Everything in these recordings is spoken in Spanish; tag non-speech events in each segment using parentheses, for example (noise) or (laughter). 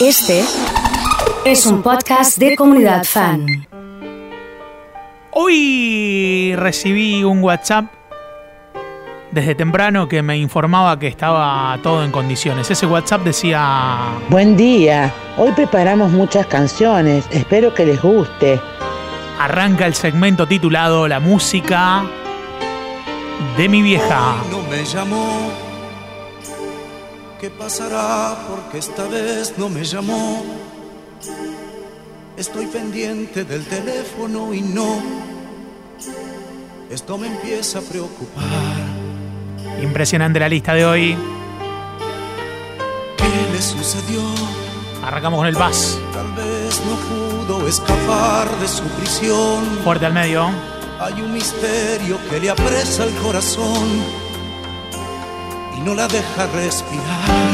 Este es un podcast de comunidad fan. Hoy recibí un WhatsApp desde temprano que me informaba que estaba todo en condiciones. Ese WhatsApp decía... Buen día, hoy preparamos muchas canciones, espero que les guste. Arranca el segmento titulado La música de mi vieja. no me llamó. ¿Qué pasará? Porque esta vez no me llamó. Estoy pendiente del teléfono y no. Esto me empieza a preocupar. Impresionante la lista de hoy. ¿Qué le sucedió? Arrancamos con el bus. Tal vez no pudo escapar de su prisión. Fuerte al medio. Hay un misterio que le apresa el corazón no la deja respirar.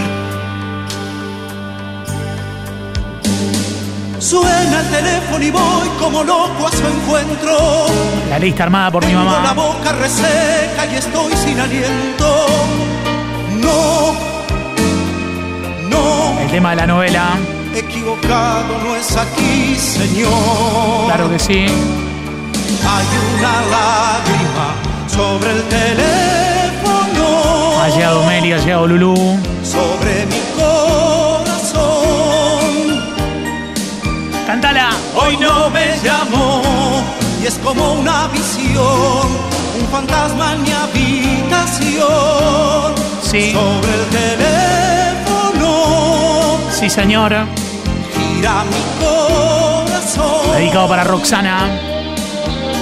Suena el teléfono y voy como loco a su encuentro. La lista armada por mi Tengo la mamá. boca reseca y estoy sin aliento. No, no, El tema de la novela. equivocado no es aquí, Señor. Claro que sí. Hay una lágrima sobre el teléfono. Ha llegado Meli, ha llegado Lulú. Sobre mi corazón. ¡Cántala! Hoy no me llamó y es como una visión. Un fantasma en mi habitación. Sí. Sobre el teléfono. Sí, señor. Gira mi corazón. Dedicado para Roxana,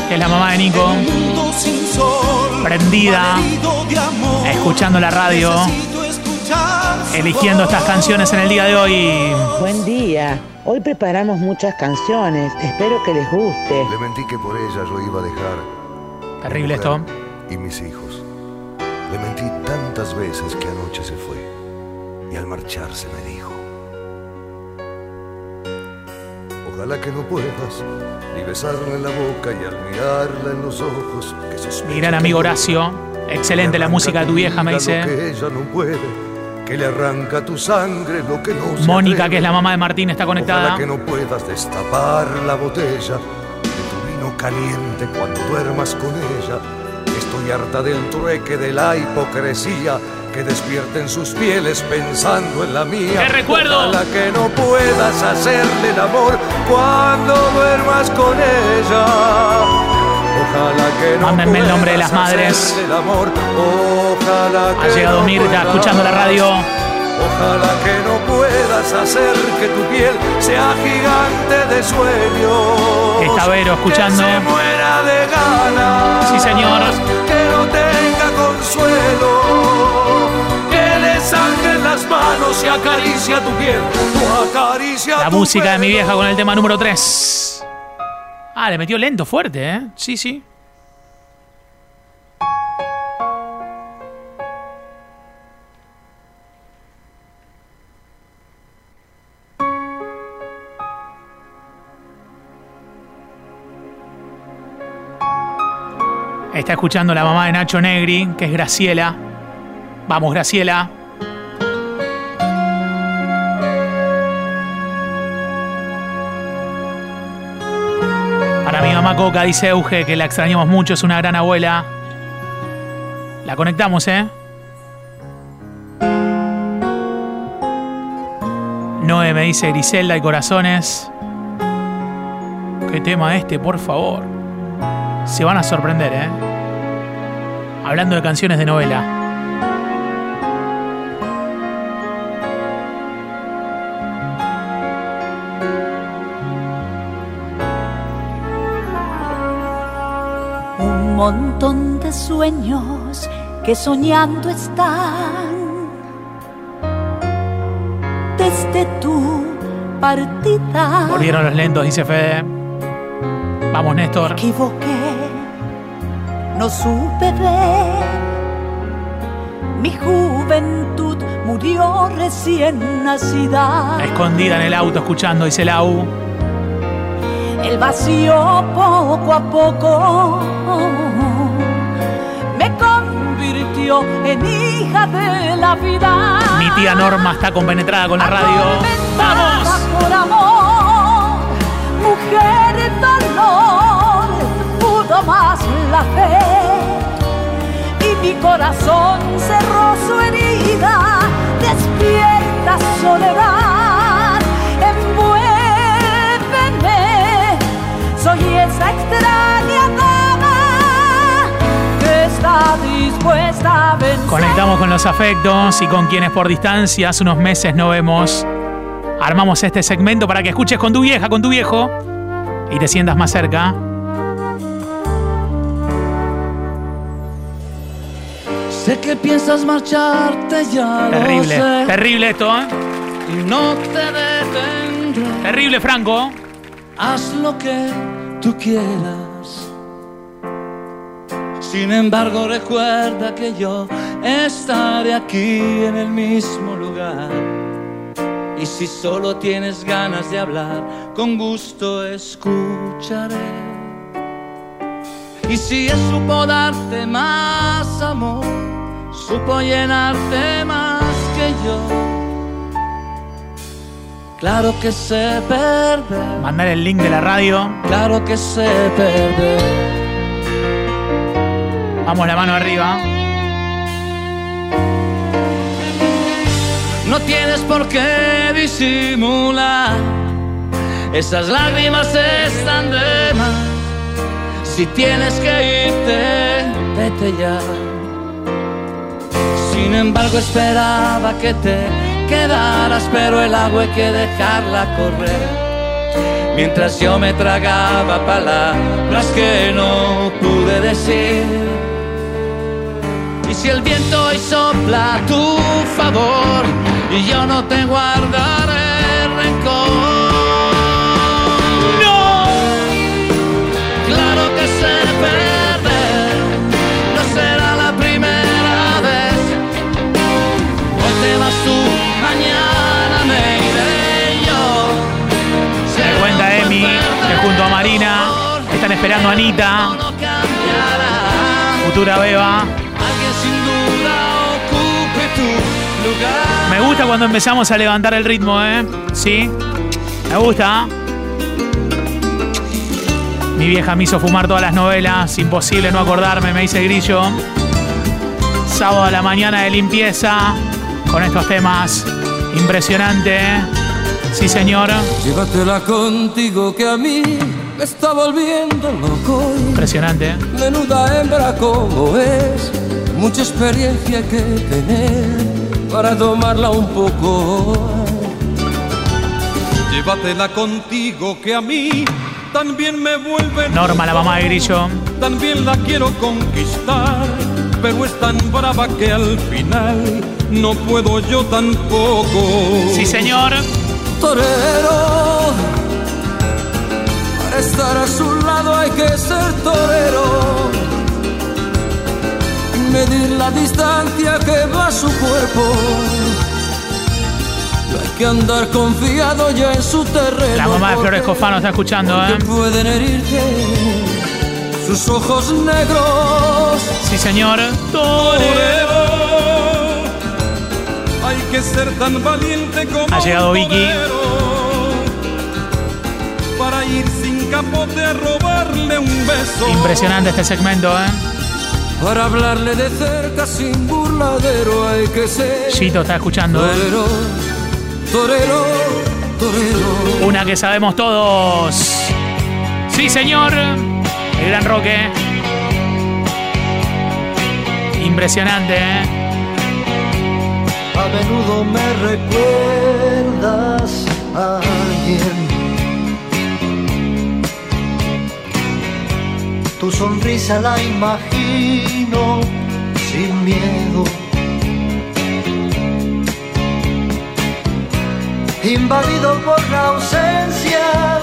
que es la mamá de Nico. Prendida. malherido de amor. Escuchando la radio. Eligiendo estas canciones en el día de hoy. Buen día, hoy preparamos muchas canciones, espero que les guste. Le mentí que por ella yo iba a dejar Terrible esto. y mis hijos. Le mentí tantas veces que anoche se fue y al marcharse me dijo: Ojalá que no puedas ni besarla en la boca y al mirarla en los ojos que Mi gran amigo. Horacio. Excelente la música de tu vieja, me dice. que ella no puede, que le arranca tu sangre lo que no Mónica, que es la mamá de Martín, está Ojalá conectada. que no puedas destapar la botella de tu vino caliente cuando duermas con ella. Estoy harta del trueque, de la hipocresía que despierten sus pieles pensando en la mía. ¡Qué recuerdo! Ojalá que no puedas hacerle el amor cuando duermas con ella. Ojalá que no Mándenme el nombre de las madres. el amor. Ojalá Ha que llegado no Mirta escuchando la radio. Ojalá que no puedas hacer que tu piel sea gigante de sueños. Está Vero escuchando. Que se muera de ganas. Sí, señor. Que no tenga consuelo. Las manos y acaricia tu piel. Acaricia La tu música de mi vieja con el tema número 3. Ah, le metió lento, fuerte, ¿eh? Sí, sí. Está escuchando la mamá de Nacho Negri, que es Graciela. Vamos, Graciela. Para mi mamá Coca, dice Euge, que la extrañamos mucho, es una gran abuela. La conectamos, ¿eh? Noé me dice Griselda y Corazones. ¿Qué tema este, por favor? Se van a sorprender, ¿eh? Hablando de canciones de novela. Montón de sueños que soñando están desde tu partida. Volvieron los lentos, dice Fede. Vamos, Néstor. Me equivoqué, no supe ver. Mi juventud murió recién nacida. Escondida en el auto escuchando, dice Lau. El vacío poco a poco convirtió en hija de la vida. Mi tía Norma está compenetrada con la radio. ¡Vamos! Por amor, mujer en dolor, pudo más la fe. Y mi corazón cerró su herida, despierta soledad. Envuélveme, soy esa extraña dispuesta a vencer. Conectamos con los afectos y con quienes por distancia hace unos meses no vemos. Armamos este segmento para que escuches con tu vieja, con tu viejo y te sientas más cerca. Sé que piensas marcharte ya lo Terrible, sé, terrible esto, ¿eh? y no te detendré. Terrible, Franco. Haz lo que tú quieras. Sin embargo, recuerda que yo estaré aquí en el mismo lugar. Y si solo tienes ganas de hablar, con gusto escucharé. Y si él supo darte más amor, supo llenarte más que yo. Claro que sé perder. Mandar el link de la radio. Claro que sé perder. Vamos la mano arriba. No tienes por qué disimular. Esas lágrimas están de más. Si tienes que irte, vete ya. Sin embargo, esperaba que te quedaras, pero el agua hay que dejarla correr. Mientras yo me tragaba palabras que no pude decir. Y si el viento hoy sopla a tu favor y yo no te guardaré rencor. ¡No! Claro que sé perder, no será la primera vez. Hoy te vas tú, mañana me iré yo. Me cuenta Emi que junto a Marina están esperando a Anita, futura beba. Alguien sin duda ocupe tu lugar. Me gusta cuando empezamos a levantar el ritmo, ¿eh? Sí, me gusta. Mi vieja me hizo fumar todas las novelas, imposible no acordarme, me dice Grillo. Sábado a la mañana de limpieza, con estos temas. Impresionante, ¿eh? Sí, señor. Llévatela contigo que a mí me está volviendo loco. Impresionante. ¿eh? Menuda hembra como es, mucha experiencia hay que tener para tomarla un poco. Llévatela contigo que a mí también me vuelve Norma, la mamá de Grillo. También la quiero conquistar, pero es tan brava que al final no puedo yo tampoco. Sí, señor. Torero, para estar a su lado hay que ser torero. Medir la distancia que va su cuerpo. No hay que andar confiado ya en su terreno. La mamá de Flores Cofano está escuchando, ¿eh? pueden herirte sus ojos negros. Sí, señor. Torero, hay que ser tan valiente como Ha llegado Vicky. torero Para ir sin capote a robarle un beso. Impresionante este segmento, ¿eh? Para hablarle de cerca sin burladero hay que ser Chito está escuchando. ¿eh? torero, torero, torero. Una que sabemos todos. Sí, señor. El gran Roque. Impresionante, ¿eh? A menudo me recuerdas a alguien. Tu sonrisa la imagino sin miedo. Invadido por la ausencia,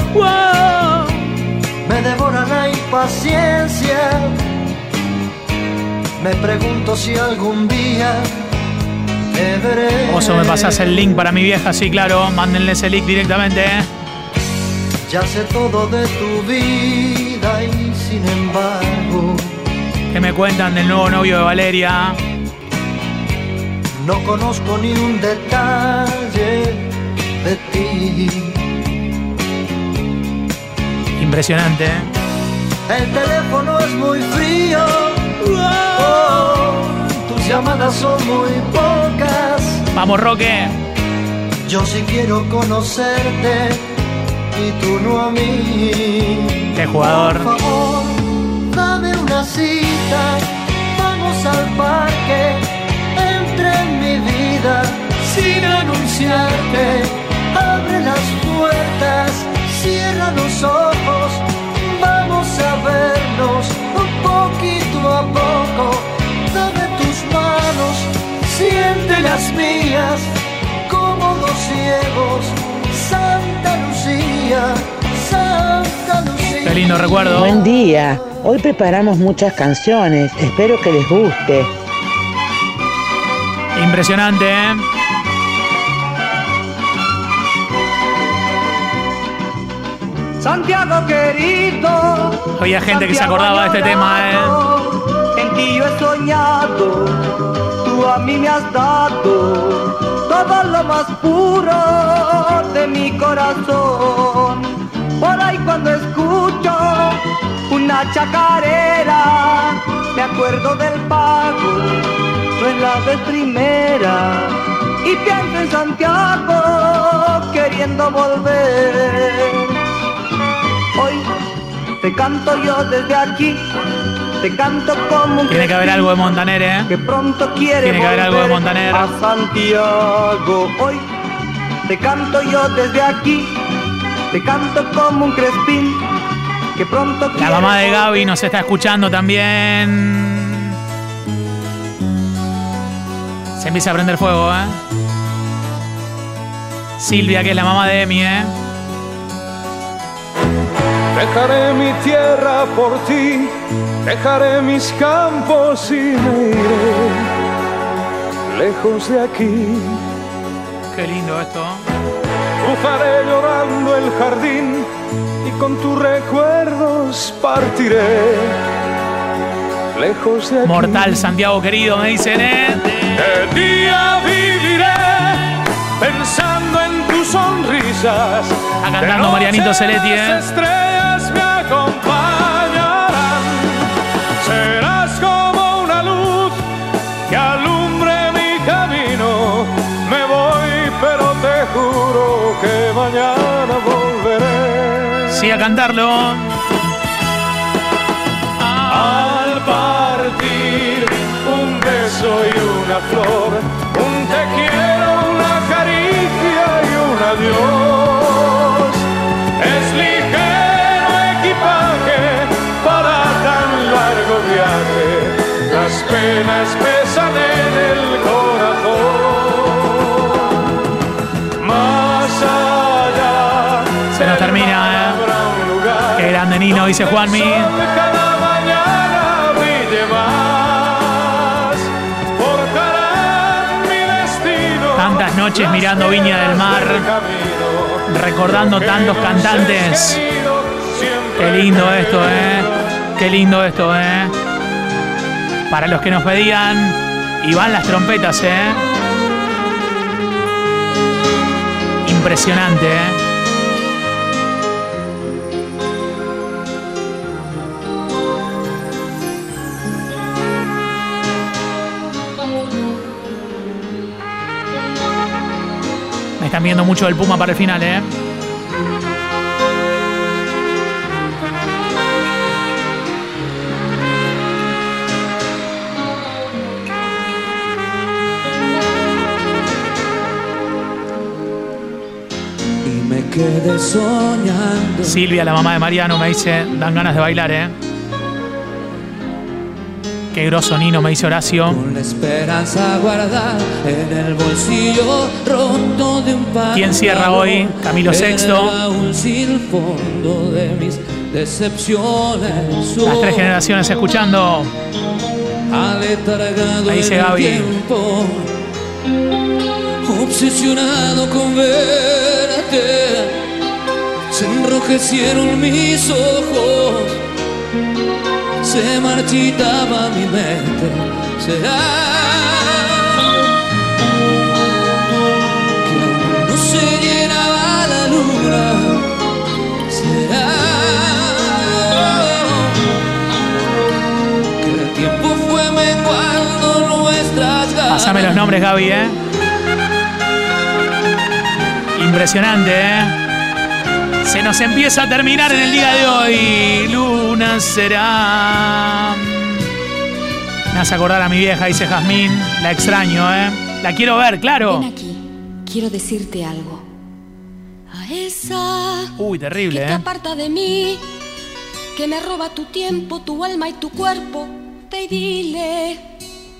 me devora la impaciencia. Me pregunto si algún día te veré. Oso, me pasás el link para mi vieja, sí, claro. Mándenle ese link directamente, ¿eh? Ya sé todo de tu vida y sin embargo Que me cuentan del nuevo novio de Valeria. no conozco ni un detalle de ti. Impresionante, ¿eh? El teléfono es muy frío. Oh, llamadas son muy pocas. Vamos, Roque. Yo sí quiero conocerte y tú no a mí. Qué jugador. Por favor, anunciarte. Abre las puertas, cierra los ojos. Vamos a vernos un poquito a poco. Dame tus manos, siente las mías como dos ciegos. Santa Lucía, Santa Lucía. Qué lindo recuerdo. Buen día. Hoy preparamos muchas canciones. Espero que les guste. Impresionante, ¿eh? Santiago querido. Había gente que se acordaba de este tema, ¿eh? En ti yo he soñado, tú a mí me has dado todo lo más puro de mi corazón. Por ahí cuando escucho una chacarera, me acuerdo del pago, no es la vez primera. Y pienso en Santiago queriendo volver. Te canto yo desde aquí, te canto como un Tiene que haber algo de Montaner, ¿eh? que pronto quiere Tiene que haber algo de Montaner. a Santiago. Hoy te canto yo desde aquí, te canto como un crespín que pronto La mamá de Gaby nos está escuchando también. Se empieza a prender fuego, ¿eh? Silvia, que es la mamá de Emi, ¿eh? Dejaré mi tierra por ti, dejaré mis campos y me iré lejos de aquí. Qué lindo esto. Cruzaré llorando el jardín y con tus recuerdos partiré lejos de aquí. Mortal Santiago querido, me dicen, ¿eh? De día viviré pensando en tus sonrisas. Está cantando Marianito Seletti, Las ¿eh? estrellas me acompañarán. Serás como una luz que alumbre mi camino. Me voy, pero te juro que mañana volveré. Sí, a cantarlo. Al partir, un beso y una flor, mi destino. Tantas noches mirando Viña del Mar, recordando tantos cantantes. Qué lindo esto, ¿eh? Qué lindo esto, ¿eh? Para los que nos pedían, y van las trompetas, ¿eh? Impresionante, ¿eh? Están viendo mucho el Puma para el final, ¿eh? Y me quedé soñando. Silvia, la mamá de Mariano, me dice, dan ganas de bailar, ¿eh? Qué groso Nino, me dice Horacio. Con la esperanza guardada en el bolsillo roto de un pantalón. ¿Quién cierra hoy? Camilo sin fondo de mis decepciones. Las tres generaciones escuchando. Ahí dice Gaby. tiempo, obsesionado con verte, se enrojecieron mis ojos, se marchitaba mi mente. Será que no se llenaba la luna. Será que el tiempo fue menguando nuestra Tirame los nombres, Gaby, ¿eh? Impresionante, ¿eh? Se nos empieza a terminar en el día de hoy. Luna será. Me hace acordar a mi vieja, dice Jazmín. La extraño, ¿eh? La quiero ver, claro. Ven aquí, quiero decirte algo. A esa Uy, terrible, que te ¿eh? aparta de mí, que me roba tu tiempo, tu alma y tu cuerpo, y dile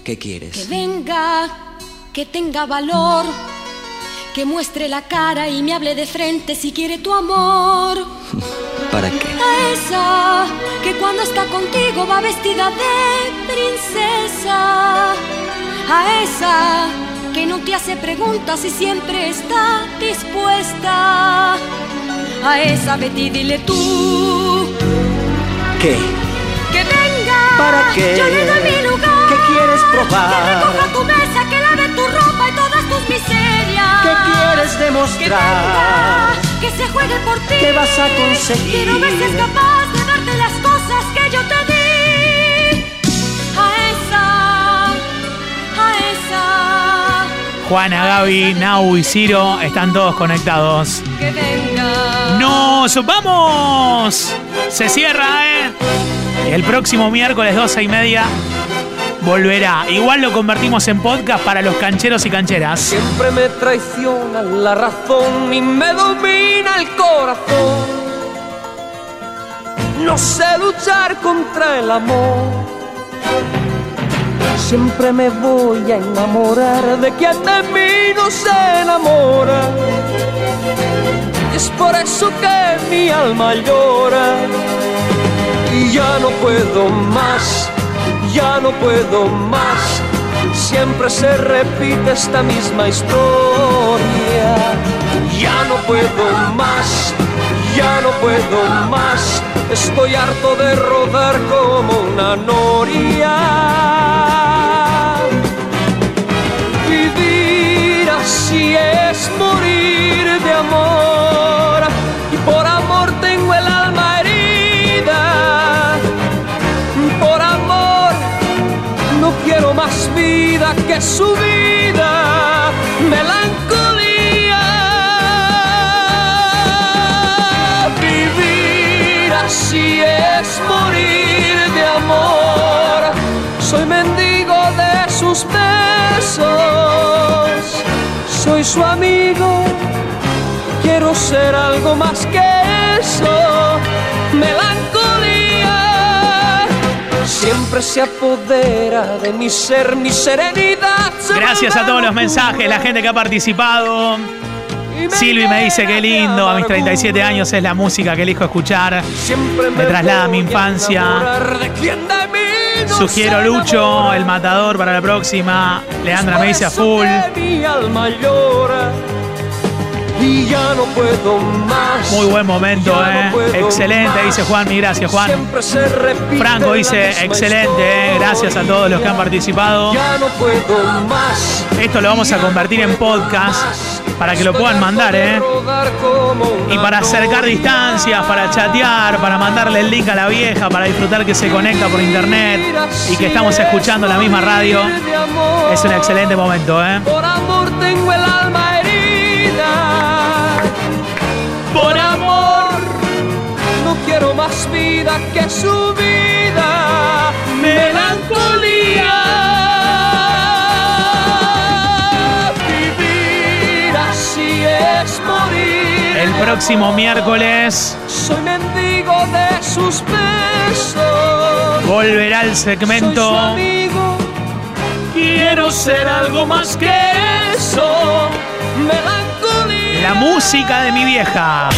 ¿Qué que quieres? venga, que tenga valor, que muestre la cara y me hable de frente si quiere tu amor. (laughs) ¿Para qué? A esa que cuando está contigo va vestida de princesa. A esa que no te hace preguntas y siempre está dispuesta. A esa Betty dile tú ¿Qué? que venga. ¿Para qué? Yo le doy mi lugar. ¿Qué quieres probar? Que recoja tu mesa, ¿Qué quieres Que demostrar? que se juegue por ti. ¿Qué vas a conseguir? Quiero ver si es capaz de darte las cosas que yo te di. A esa, a esa, Juana, Gaby, Nau y Ciro están todos conectados. que venga. ¡Nos vamos! Se cierra, ¿eh? El próximo miércoles 12 y media volverá. Igual lo convertimos en podcast para los cancheros y cancheras. Siempre me traiciona la razón y me domina el corazón. No sé luchar contra el amor. Siempre me voy a enamorar de quien de mí no se enamora. Es por eso que mi alma llora. Y ya no puedo más, ya no puedo más. Siempre se repite esta misma historia. Ya no puedo más, ya no puedo más. Estoy harto de rodar como una noria. Vivir así es morir de amor. Que su vida. Melancolía. Vivir así es morir de amor. Soy mendigo de sus besos. Soy su amigo. Quiero ser algo más que eso. Melancolía. Siempre se apodera de mi ser, mi serenidad. se Gracias a todos los mensajes, la gente que ha participado. Me Silvi me dice de lindo, a mis amargura. 37 años es la música que elijo escuchar. Siempre Me traslada a mi infancia. de de no Sugiero Lucho, el matador para la próxima. Leandra me dice a full. Y ya no puedo más. Muy buen momento, no eh. Excelente, dice Juan. Mi gracias, Juan. Franco dice, excelente, eh. Gracias a todos los que han participado. Ya no puedo más. Esto lo vamos a convertir en podcast para que lo puedan mandar, eh. Y para acercar distancias, para chatear, para mandarle el link a la vieja, para disfrutar que se conecta por internet y que estamos escuchando la misma radio. Es un excelente momento, ¿eh? Por amor tengo el vida que su vida. Melancolía. Vivir así es morir. El próximo miércoles Soy mendigo de sus besos. volverá el Soy su segmento amigo. Quiero ser algo más que eso. Melancolía. La música de mi vieja.